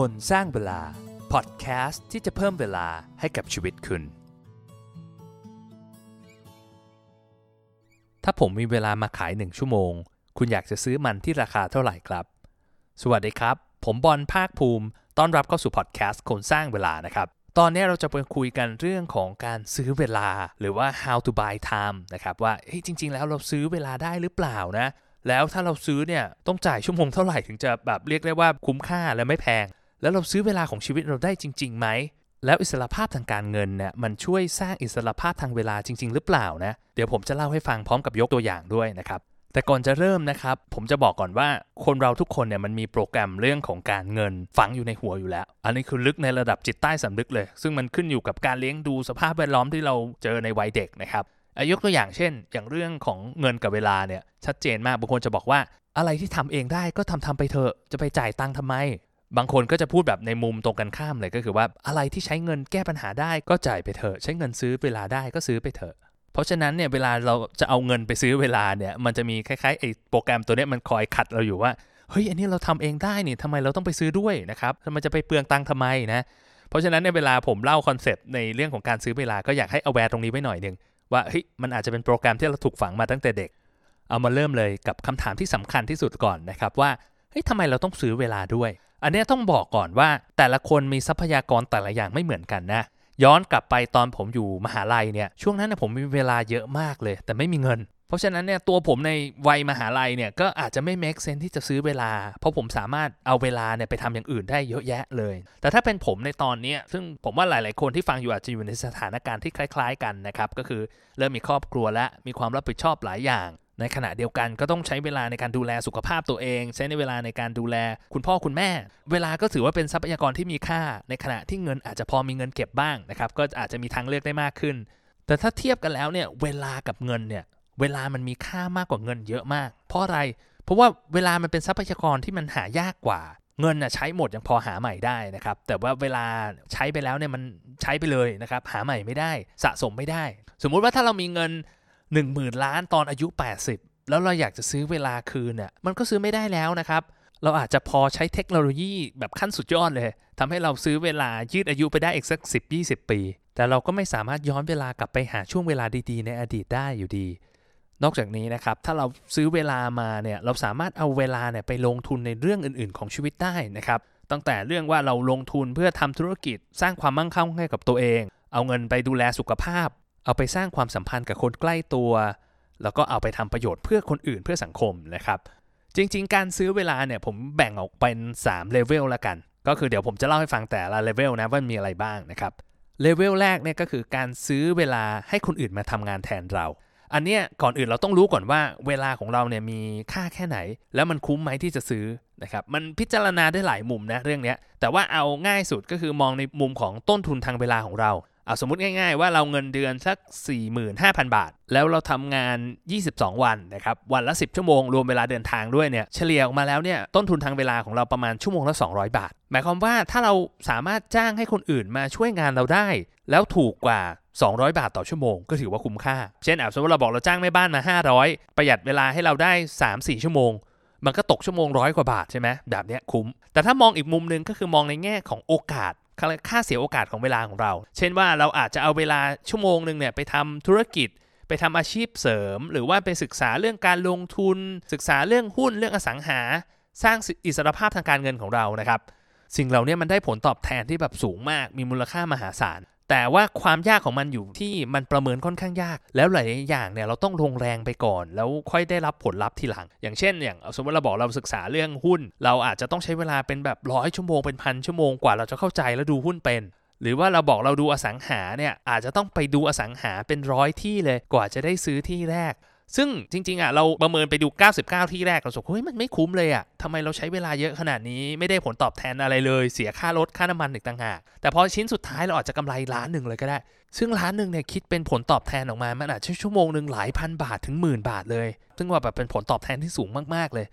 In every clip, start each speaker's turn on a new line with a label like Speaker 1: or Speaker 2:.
Speaker 1: คนสร้างเวลา พอดแคสต์ที่จะเพิ่มเวลาให้กับชีวิตคุณ ถ้าผมมีเวลามาขายหนึ่งชั่วโมง คุณอยากจะซื้อมันที่ราคาเท่าไหร่ครับ สวัสดีครับ ผมบอลภาคภูมิ ต้อนรับเข้าสู่พอดแคสต์คนสร้างเวลานะครับ ตอนนี้เราจะไปคุยกันเรื่องของการซื้อเวลา หรือว่า how to buy time นะครับว่าเฮ้ยจริง ๆ แล้วเราซื้อเวลาได้หรือเปล่านะแล้วถ้าเราซื้อเนี่ยต้องจ่ายชั่วโมงเท่าไหร่ถึงจะแบบเรียกได้ว่าคุ้มค่าและไม่แพง แล้วเราซื้อเวลาของชีวิตเราได้จริงๆไหมแล้วอิสระภาพทางการเงินเนี่ยมันช่วยสร้างอิสระภาพทางเวลาจริง ๆ หรือเปล่านะเดี๋ยวผมจะเล่าให้ฟังพร้อมกับยกตัวอย่างด้วยนะครับแต่ก่อนจะเริ่มนะครับ ผมจะบอกก่อนว่าคนเราทุกคนเนี่ยมันมีโปรแกรมเรื่องของการเงินฝังอยู่ในหัวอยู่แล้ว อันนี้คือลึกในระดับจิตใต้สำนึกเลย ซึ่งมันขึ้นอยู่กับการเลี้ยงดูสภาพแวดล้อมที่เราเจอในวัยเด็กนะครับอะยกตัวอย่างเช่น อย่างเรื่องของเงินกับเวลาเนี่ยชัดเจนมากบางคนจะบอกว่าอะไรที่ทำเองได้ก็ทำทำไปเถอะจะไปจ่ายตังค์ทำไม บางคนก็จะพูดแบบในมุมตรงกันข้ามเลยก็คือว่าอะไรที่ใช้เงินแก้ปัญหาได้ก็จ่ายไปเถอะ ใช้เงินซื้อเวลาได้ก็ซื้อไปเถอะ เพราะฉะนั้นเนี่ยเวลาเราจะเอาเงินไปซื้อเวลาเนี่ยมันจะมีคล้ายๆไอ้โปรแกรมตัวเนี้ยมันคอยขัดเราอยู่ว่าเฮ้ยอันนี้เราทำเองได้นี่ทำไมเราต้องไปซื้อด้วยนะครับทำไมจะไปเปลืองตังค์ทำไมนะเพราะฉะนั้นในยเวลาผมเล่าคอนเซปต์ในเรื่องของการซื้อเวลาก็อยากให้ aware ตรงนี้ไว้หน่อยหนึ่งว่าเฮ้ยมันอาจจะเป็นโปรแกรมที่เราถูกฝังมาตั้งแต่เด็ก เอามาเริ่มเลยกับคำถามที่สำคัญที่สุดก่อนนะครับว่าเฮ้ยทำไมเราต้องซื้อเวลาด้วย อันนี้ต้องบอกก่อนว่าแต่ละคนมีทรัพยากรแต่ละอย่างไม่เหมือนกันนะ ย้อนกลับไปตอนผมอยู่มหาลัยเนี่ยช่วงนั้นเนี่ยผมมีเวลาเยอะมากเลย แต่ไม่มีเงิน เพราะฉะนั้นเนี่ยตัวผมในวัยมหาลัยเนี่ยก็อาจจะไม่ make sense ที่จะซื้อเวลา เพราะผมสามารถเอาเวลาเนี่ยไปทำอย่างอื่นได้เยอะแยะเลย แต่ถ้าเป็นผมในตอนนี้ซึ่งผมว่าหลาย ๆ คนที่ฟังอยู่อาจจะอยู่ในสถานการณ์ที่คล้าย ๆ กันนะครับก็คือเริ่มมีครอบครัวและมีความรับผิดชอบหลายอย่าง ในขณะเดียวกันก็ต้องใช้เวลาในการดูแลสุขภาพตัวเอง ใช้ในเวลาในการดูแลคุณพ่อคุณแม่ เวลาก็ถือว่าเป็นทรัพยากรที่มีค่า ในขณะที่เงินอาจจะพอมีเงินเก็บบ้างนะครับก็อาจจะมีทางเลือกได้มากขึ้น แต่ถ้าเทียบกันแล้วเนี่ยเวลากับเงินเนี่ยเวลามันมีค่ามากกว่าเงินเยอะมาก เพราะอะไร เพราะว่าเวลามันเป็นทรัพยากรที่มันหายากกว่า เงินน่ะใช้หมดยังพอหาใหม่ได้นะครับ แต่ว่าเวลาใช้ไปแล้วเนี่ยมันใช้ไปเลยนะครับ หาใหม่ไม่ได้ สะสมไม่ได้ สมมุติว่าถ้าเรามีเงิน 1 0,000 ล้านตอนอายุ 80 แล้วเราอยากจะซื้อเวลาคืนเนี่ยมันก็ซื้อไม่ได้แล้วนะครับเราอาจจะพอใช้เทคโนโลยีแบบขั้นสุดยอดเลยทำให้เราซื้อเวลายืดอายุไปได้อีกสัก 10-20 ปี แต่เราก็ไม่สามารถย้อนเวลากลับไปหาช่วงเวลาดีๆ ในอดีตได้อยู่ดี นอกจากนี้นะครับ ถ้าเราซื้อเวลามาเนี่ย เราสามารถเอาเวลาเนี่ยไปลงทุนในเรื่องอื่นๆ ของชีวิตได้นะครับ ตั้งแต่เรื่องว่าเราลงทุนเพื่อทำธุรกิจ สร้างความมั่งคั่งให้กับตัวเอง เอาเงินไปดูแลสุขภาพ เอาไปสร้างความสัมพันธ์กับคนใกล้ตัว แล้วก็เอาไปทำประโยชน์เพื่อคนอื่นเพื่อสังคมนะครับ จริง ๆ การซื้อเวลาเนี่ยผมแบ่งออกเป็น3เลเวลละกัน ก็คือเดี๋ยวผมจะเล่าให้ฟังแต่ละเลเวลนะว่ามีอะไรบ้างนะครับเลเวลแรกเนี่ยก็คือการซื้อเวลาให้คนอื่นมาทำงานแทนเรา อันเนี้ยก่อนอื่นเราต้องรู้ก่อนว่าเวลาของเราเนี่ยมีค่าแค่ไหน แล้วมันคุ้มไหมที่จะซื้อนะครับมันพิจารณาได้หลายมุมนะเรื่องเนี้ยแต่ว่าเอาง่ายสุดก็คือมองในมุมของต้นทุนทางเวลาของเรา เอาสมมติง่ายๆ ว่าเราเงินเดือนสัก 45,000 บาท แล้วเราทำงาน 22 วันนะครับ วันละ 10 ชั่วโมง รวมเวลาเดินทางด้วยเนี่ย เฉลี่ยออกมาแล้วเนี่ย ต้นทุนทางเวลาของเราประมาณชั่วโมงละ 200 บาท หมายความว่าถ้าเราสามารถจ้างให้คนอื่นมาช่วยงานเราได้ แล้วถูกกว่า 200 บาทต่อชั่วโมง ก็ถือว่าคุ้มค่า เช่นอะสมมติเราบอกเราจ้างแม่บ้านมา 500 ประหยัดเวลาให้เราได้ 3-4 ชั่วโมงมันก็ตกชั่วโมงร้อยกว่าบาทใช่ไหมแบบเนี้ยคุ้ม แต่ถ้ามองอีกมุมหนึ่งก็คือมองในแง่ของโอกาส ค่าเสียโอกาสของเวลาของเรา เช่นว่าเราอาจจะเอาเวลาชั่วโมงหนึ่งเนี่ยไปทำธุรกิจ ไปทำอาชีพเสริม หรือว่าไปศึกษาเรื่องการลงทุน ศึกษาเรื่องหุ้นเรื่องอสังหา สร้างอิสรภาพทางการเงินของเรานะครับ สิ่งเหล่านี้มันได้ผลตอบแทนที่แบบสูงมากมีมูลค่ามหาศาล แต่ว่าความยากของมันอยู่ที่มันประเมินค่อนข้างยาก แล้วหลายอย่างเนี่ยเราต้องลงแรงไปก่อน แล้วค่อยได้รับผลลัพธ์ทีหลัง อย่างเช่น อย่างสมมติเราบอกเราศึกษาเรื่องหุ้น เราอาจจะต้องใช้เวลาเป็นแบบร้อยชั่วโมงเป็นพันชั่วโมงกว่าเราจะเข้าใจและดูหุ้นเป็นหรือว่าเราบอกเราดูอสังหาเนี่ยอาจจะต้องไปดูอสังหาเป็นร้อยที่เลยกว่าจะได้ซื้อที่แรก ซึ่งจริงๆอะเราประเมินไปดู 99 ที่แรกเราสึกเฮ้ยมันไม่คุ้มเลยอะทำไมเราใช้เวลาเยอะขนาดนี้ไม่ได้ผลตอบแทนอะไรเลย เสียค่ารถค่าน้ำมันอีกต่างหากแต่พอชิ้นสุดท้ายเราอาจจะกำไรล้านหนึ่งเลยก็ได้ ซึ่งล้านหนึ่งเนี่ยคิดเป็นผลตอบแทนออกมา มันอาจจะชั่วโมงหนึ่งหลายพันบาทถึงหมื่นบาทเลย ซึ่งว่าแบบเป็นผลตอบแทนที่สูงมากๆเลย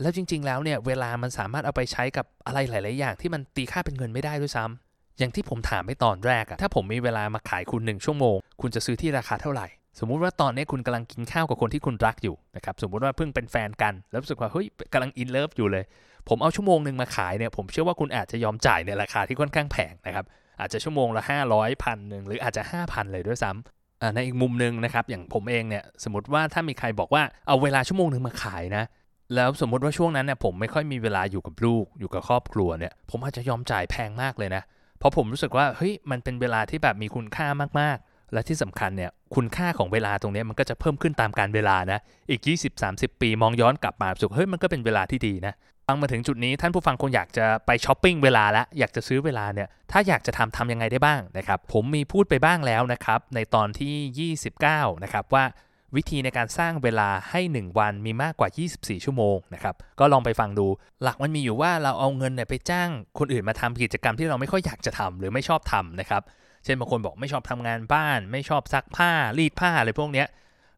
Speaker 1: แล้วจริง ๆ แล้วเนี่ยเวลามันสามารถเอาไปใช้กับอะไรหลาย ๆ อย่าง ที่มันตีค่าเป็นเงินไม่ได้ด้วยซ้ำอย่างที่ผมถามไปตอนแรกอะถ้าผมมีเวลามาขายคุณหนึ่งชั่วโมง คุณจะซื้อที่ราคาเท่าไหร่ สมมุติว่าตอนนี้คุณกำลังกินข้าวกับคนที่คุณรักอยู่นะครับสมมุติว่าเพิ่งเป็นแฟนกัน แล้วรู้สึกว่าเฮ้ยกำลัง in love อยู่เลย ผมเอาชั่วโมงหนึ่งมาขายเนี่ยผมเชื่อว่าคุณอาจจะยอมจ่ายในราคาที่ค่อนข้างแพงนะครับอาจจะชั่วโมงละ 500พันหนึ่งหรืออาจจะ 5,000 เลยด้วยซ้ำในอีกมุมหนึ่งนะครับอย่างผมเองเนี่ยสมมติว่าถ้ามีใครบอกว่าเอาเวลาชั่วโมงหนึ่งมาขายนะแล้วสมมติว่าช่วงนั้นเนี่ยผมไม่ค่อยมีเวลาอยู่กับลูกอยู่กับครอบครัวเนี่ยผมอาจจะยอมจ่ายแพงมากเลยนะเพราะผมรู้สึกว่าเฮ้ยมันเป็นเวลาที่แบบมีคุณค่ามากๆ และที่สำคัญเนี่ยคุณค่าของเวลาตรงนี้มันก็จะเพิ่มขึ้นตามการเวลานะ อีก 20-30 ปีมองย้อนกลับมาสุกเฮ้ยมันก็เป็นเวลาที่ดีนะฟังมาถึงจุดนี้ท่านผู้ฟังคงอยากจะไปช้อปปิ้งเวลาแล้วอยากจะซื้อเวลาเนี่ยถ้าอยากจะทำทำยังไงได้บ้างนะครับ ผมมีพูดไปบ้างแล้วนะครับในตอนที่ 29 นะครับว่าวิธีในการสร้างเวลาให้ 1 วันมีมากกว่า 24 ชั่วโมงนะครับ ก็ลองไปฟังดู หลักมันมีอยู่ว่าเราเอาเงินเนี่ยไปจ้างคนอื่นมาทำกิจกรรมที่เราไม่ค่อยอยากจะทำหรือไม่ชอบทำนะครับ เช่นบางคนบอกไม่ชอบทำงานบ้าน ไม่ชอบซักผ้ารีดผ้าอะไรพวกเนี้ย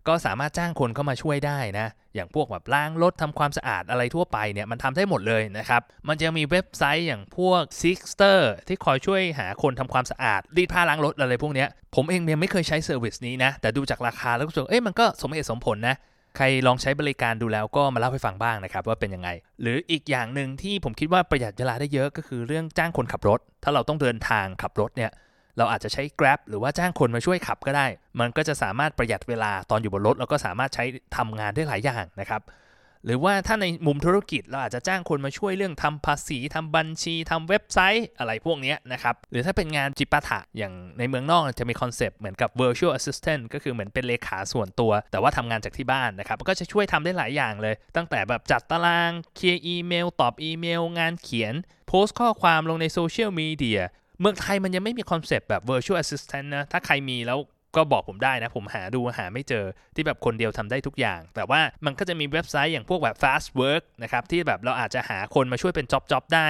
Speaker 1: ก็สามารถจ้างคนเข้ามาช่วยได้นะ อย่างพวกแบบล้างรถทำความสะอาดอะไรทั่วไปเนี่ยมันทำได้หมดเลยนะครับ มันจะมีเว็บไซต์อย่างพวก Seekster ที่คอยช่วยหาคนทำความสะอาด รีดผ้าล้างรถอะไรพวกนี้ผมเองยังไม่เคยใช้ service นี้นะ แต่ดูจากราคาแล้วก็รู้สึกเอ้ยมันก็สมเหตุสมผลนะใครลองใช้บริการดูแล้วก็มาเล่าให้ฟังบ้างนะครับว่าเป็นยังไง หรืออีกอย่างหนึ่งที่ผมคิดว่าประหยัดเวลาได้เยอะก็คือเรื่องจ้างคนขับรถ ถ้าเราต้องเดินทางขับรถเนี่ย เราอาจจะใช้ Grab หรือว่าจ้างคนมาช่วยขับก็ได้ มันก็จะสามารถประหยัดเวลาตอนอยู่บนรถ แล้วก็สามารถใช้ทำงานได้หลายอย่างนะครับหรือว่าถ้าในมุมธุรกิจเราอาจจะจ้างคนมาช่วยเรื่องทำภาษีทำบัญชีทำเว็บไซต์อะไรพวกนี้นะครับ หรือถ้าเป็นงานจิปาถะอย่างในเมืองนอกจะมีคอนเซปต์เหมือนกับ virtual assistant ก็คือเหมือนเป็นเลขาส่วนตัว แต่ว่าทำงานจากที่บ้านนะครับ ก็จะช่วยทำได้หลายอย่างเลย ตั้งแต่แบบจัดตารางเคลียร์อีเมล ตอบอีเมล งานเขียน โพสต์ข้อความลงในโซเชียลมีเดีย เมืองไทยมันยังไม่มีคอนเซปต์แบบ virtual assistant นะ ถ้าใครมีแล้วก็บอกผมได้นะ ผมหาดูหาไม่เจอที่แบบคนเดียวทำได้ทุกอย่าง แต่ว่ามันก็จะมีเว็บไซต์อย่างพวกแบบ Fastwork นะครับที่แบบเราอาจจะหาคนมาช่วยเป็น job job ได้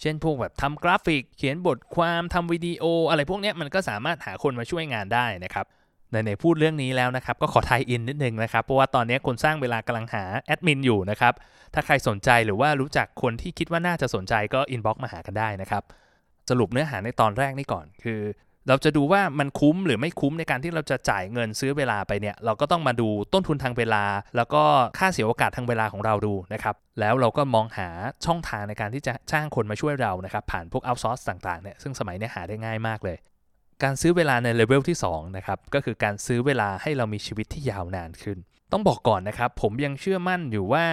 Speaker 1: เช่นพวกแบบทำกราฟิก เขียนบทความทำวิดีโอ อะไรพวกนี้มันก็สามารถหาคนมาช่วยงานได้นะครับในในพูดเรื่องนี้แล้วนะครับ ก็ขอ tie-in นิดนึงนะครับ เพราะว่าตอนนี้คนสร้างเวลากำลังหาแอดมินอยู่นะครับ ถ้าใครสนใจหรือว่ารู้จักคนที่คิดว่าน่าจะสนใจก็ inbox มาหากันได้นะครับ สรุปเนื้อหาในตอนแรกนี่ก่อน คือ เราจะดูว่ามันคุ้มหรือไม่คุ้มในการที่เราจะจ่ายเงินซื้อเวลาไปเนี่ย เราก็ต้องมาดูต้นทุนทางเวลา แล้วก็ค่าเสียโอกาสทางเวลาของเราดูนะครับ แล้วเราก็มองหาช่องทางในการที่จะจ้างคนมาช่วยเรานะครับผ่านพวก outsource ต่างๆเนี่ยซึ่งสมัยนี้หาได้ง่ายมากเลยการซื้อเวลาในเลเวลที่2นะครับก็คือการซื้อเวลาให้เรามีชีวิตที่ยาวนานขึ้น ต้องบอกก่อนนะครับ ผมยังเชื่อมั่นอยู่ว่า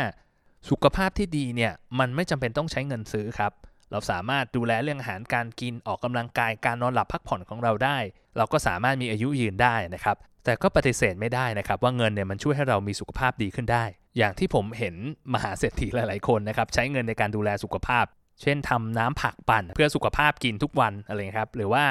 Speaker 1: สุขภาพที่ดีเนี่ยมันไม่จำเป็นต้องใช้เงินซื้อครับ เราสามารถดูแลเรื่องอาหารการกินออกกำลังกายการนอนหลับพักผ่อนของเราได้ เราก็สามารถมีอายุยืนได้นะครับ แต่ก็ปฏิเสธไม่ได้นะครับ ว่าเงินเนี่ยมันช่วยให้เรามีสุขภาพดีขึ้นได้ อย่างที่ผมเห็นมหาเศรษฐีหลาย ๆ คนนะครับใช้เงินในการดูแลสุขภาพ เช่นทำน้ำผักปั่น เพื่อสุขภาพกินทุกวันอะไรครับหรือว่า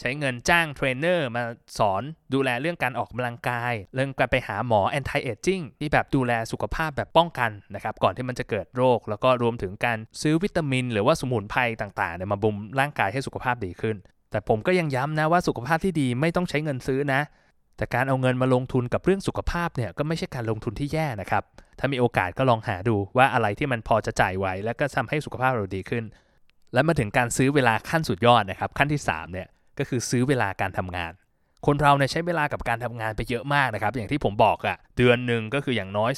Speaker 1: ใช้เงินจ้างเทรนเนอร์มาสอนดูแลเรื่องการออกกำลังกาย เรื่องการไปหาหมอ anti aging ที่แบบดูแลสุขภาพแบบป้องกันนะครับก่อนที่มันจะเกิดโรค แล้วก็รวมถึงการซื้อวิตามิน หรือว่าสมุนไพรต่างๆเนี่ยมาบุมร่างกายให้สุขภาพดีขึ้น แต่ผมก็ยังย้ำนะว่าสุขภาพที่ดีไม่ต้องใช้เงินซื้อนะ แต่การเอาเงินมาลงทุนกับเรื่องสุขภาพเนี่ยก็ไม่ใช่การลงทุนที่แย่นะครับถ้ามีโอกาสก็ลองหาดูว่าอะไรที่มันพอจะจ่ายไหวและก็ทำให้สุขภาพเราดีขึ้นและมาถึงการซื้อเวลาขั้นสุดยอดนะครับขั้นที่3เนี่ย ก็คือซื้อเวลาการทำงาน คนเราเนี่ยใช้เวลากับการทำงานไปเยอะมากนะครับ อย่างที่ผมบอกอะเดือนหนึ่งก็คืออย่างน้อย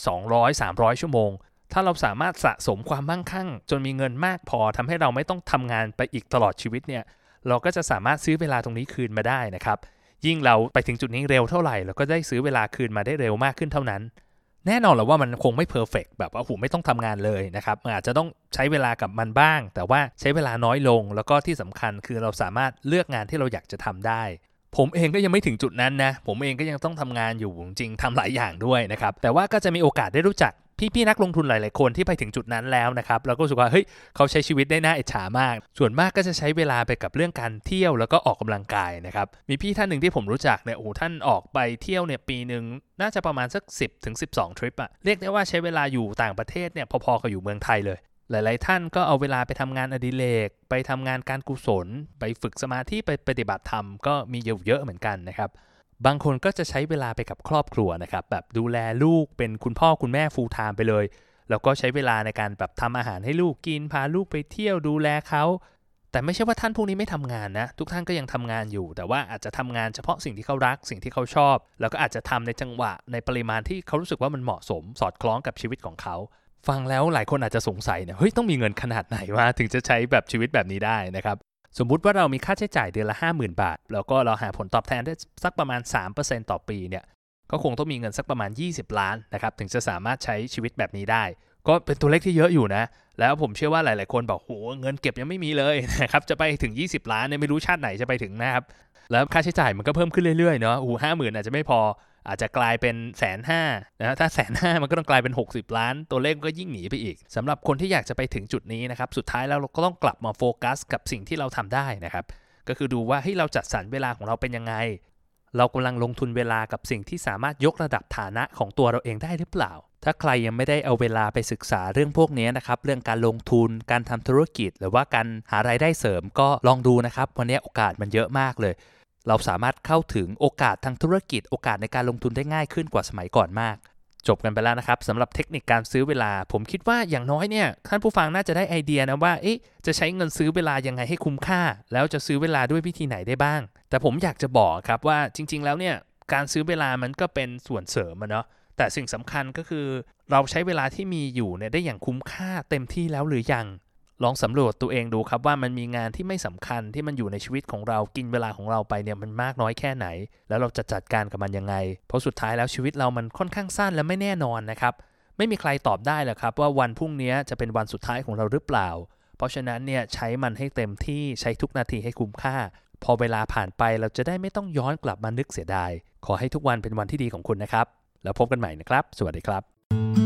Speaker 1: 200-300 ชั่วโมง ถ้าเราสามารถสะสมความมั่งคั่ง จนมีเงินมากพอทำให้เราไม่ต้องทำงานไปอีกตลอดชีวิตเนี่ยเราก็จะสามารถซื้อเวลาตรงนี้คืนมาได้นะครับ ยิ่งเราไปถึงจุดนี้เร็วเท่าไหร่เราก็ได้ซื้อเวลาคืนมาได้เร็วมากขึ้นเท่านั้น แน่นอนแหละว่ามันคงไม่เพอร์เฟกแบบว่าหูไม่ต้องทำงานเลยนะครับมันอาจจะต้องใช้เวลากับมันบ้าง แต่ว่าใช้เวลาน้อยลง แล้วก็ที่สำคัญคือเราสามารถเลือกงานที่เราอยากจะทำได้ ผมเองก็ยังไม่ถึงจุดนั้นนะ ผมเองก็ยังต้องทำงานอยู่จริงทำหลายอย่างด้วยนะครับแต่ว่าก็จะมีโอกาสได้รู้จัก พี่ๆนักลงทุนหลาย ๆ คนที่ไปถึงจุดนั้นแล้วนะครับแล้วก็รู้สึกว่าเฮ้ยเขาใช้ชีวิตได้น่าอิจฉามาก ส่วนมากก็จะใช้เวลาไปกับเรื่องการเที่ยวแล้วก็ออกกำลังกายนะครับมีพี่ท่านหนึ่งที่ผมรู้จักเนี่ยโอ้ท่านออกไปเที่ยวเนี่ยปีหนึ่งน่าจะประมาณสัก 10ถึง12 ทริปอะเรียกได้ว่าใช้เวลาอยู่ต่างประเทศเนี่ยพอๆกับอยู่เมืองไทยเลยหลาย ๆ ท่านก็เอาเวลาไปทำงานอดิเรก ไปทำงานการกุศล ไปฝึกสมาธิ ไปปฏิบัติธรรมก็มีเยอะๆเหมือนกันนะครับ บางคนก็จะใช้เวลาไปกับครอบครัวนะครับแบบดูแลลูกเป็นคุณพ่อคุณแม่ฟูลไทม์ไปเลย แล้วก็ใช้เวลาในการแบบทำอาหารให้ลูกกิน พาลูกไปเที่ยวดูแลเขา แต่ไม่ใช่ว่าท่านพวกนี้ไม่ทำงานนะ ทุกท่านก็ยังทำงานอยู่ แต่ว่าอาจจะทำงานเฉพาะสิ่งที่เขารัก สิ่งที่เขาชอบ แล้วก็อาจจะทำในจังหวะในปริมาณที่เขารู้สึกว่ามันเหมาะสม สอดคล้องกับชีวิตของเขา ฟังแล้วหลายคนอาจจะสงสัยเนี่ยเฮ้ยต้องมีเงินขนาดไหนวะถึงจะใช้แบบชีวิตแบบนี้ได้นะครับ สมมุติว่าเรามีค่าใช้จ่ายเดือนละ 50,000 บาท แล้วก็เราหาผลตอบแทนได้สักประมาณ 3%ต่อปีเนี่ยก็คงต้องมีเงินสักประมาณ 20 ล้านนะครับถึงจะสามารถใช้ชีวิตแบบนี้ได้ ก็เป็นตัวเลขที่เยอะอยู่นะ แล้วผมเชื่อว่าหลาย ๆ คนบอกโหเงินเก็บยังไม่มีเลยนะครับจะไปถึง 20 ล้านเนี่ยไม่รู้ชาติไหนจะไปถึงนะครับแล้วค่าใช้จ่ายมันก็เพิ่มขึ้นเรื่อย ๆ เนาะอูห้าหมื่นอาจจะไม่พอ อาจจะกลายเป็นแสนห้านะถ้าแสนห้ามันก็ต้องกลายเป็น 60 ล้าน ตัวเลขก็ยิ่งหนีไปอีกสำหรับคนที่อยากจะไปถึงจุดนี้นะครับ สุดท้ายแล้วเราก็ต้องกลับมาโฟกัส กับสิ่งที่เราทำได้นะครับ ก็คือดูว่าให้เราจัดสรรเวลาของเราเป็นยังไง เรากำลังลงทุนเวลากับสิ่งที่สามารถยกระดับฐานะของตัวเราเองได้หรือเปล่า ถ้าใครยังไม่ได้เอาเวลาไปศึกษาเรื่องพวกนี้นะครับ เรื่องการลงทุน การทำธุรกิจ หรือว่าการหารายได้เสริมก็ลองดูนะครับ วันนี้โอกาสมันเยอะมากเลย เราสามารถเข้าถึงโอกาสทางธุรกิจโอกาสในการลงทุนได้ง่ายขึ้นกว่าสมัยก่อนมาก จบกันไปแล้วนะครับสำหรับเทคนิคการซื้อเวลา ผมคิดว่าอย่างน้อยเนี่ยท่านผู้ฟังน่าจะได้ไอเดียนะว่าเอ๊ะจะใช้เงินซื้อเวลายังไงให้คุ้มค่า แล้วจะซื้อเวลาด้วยวิธีไหนได้บ้าง แต่ผมอยากจะบอกครับว่าจริง ๆ แล้วเนี่ยการซื้อเวลามันก็เป็นส่วนเสริมอะเนาะแต่สิ่งสำคัญก็คือ เราใช้เวลาที่มีอยู่เนี่ยได้อย่างคุ้มค่าเต็มที่แล้วหรือยัง ลองสำรวจตัวเองดูครับว่ามันมีงานที่ไม่สำคัญที่มันอยู่ในชีวิตของเรากินเวลาของเราไปเนี่ยมันมากน้อยแค่ไหน แล้วเราจะจัดการกับมันยังไง เพราะสุดท้ายแล้วชีวิตเรามันค่อนข้างสั้นและไม่แน่นอนนะครับไม่มีใครตอบได้หรอกครับว่าวันพรุ่งนี้จะเป็นวันสุดท้ายของเราหรือเปล่า เพราะฉะนั้นเนี่ยใช้มันให้เต็มที่ใช้ทุกนาทีให้คุ้มค่า พอเวลาผ่านไปเราจะได้ไม่ต้องย้อนกลับมานึกเสียดาย ขอให้ทุกวันเป็นวันที่ดีของคุณนะครับ แล้วพบกันใหม่นะครับ สวัสดีครับ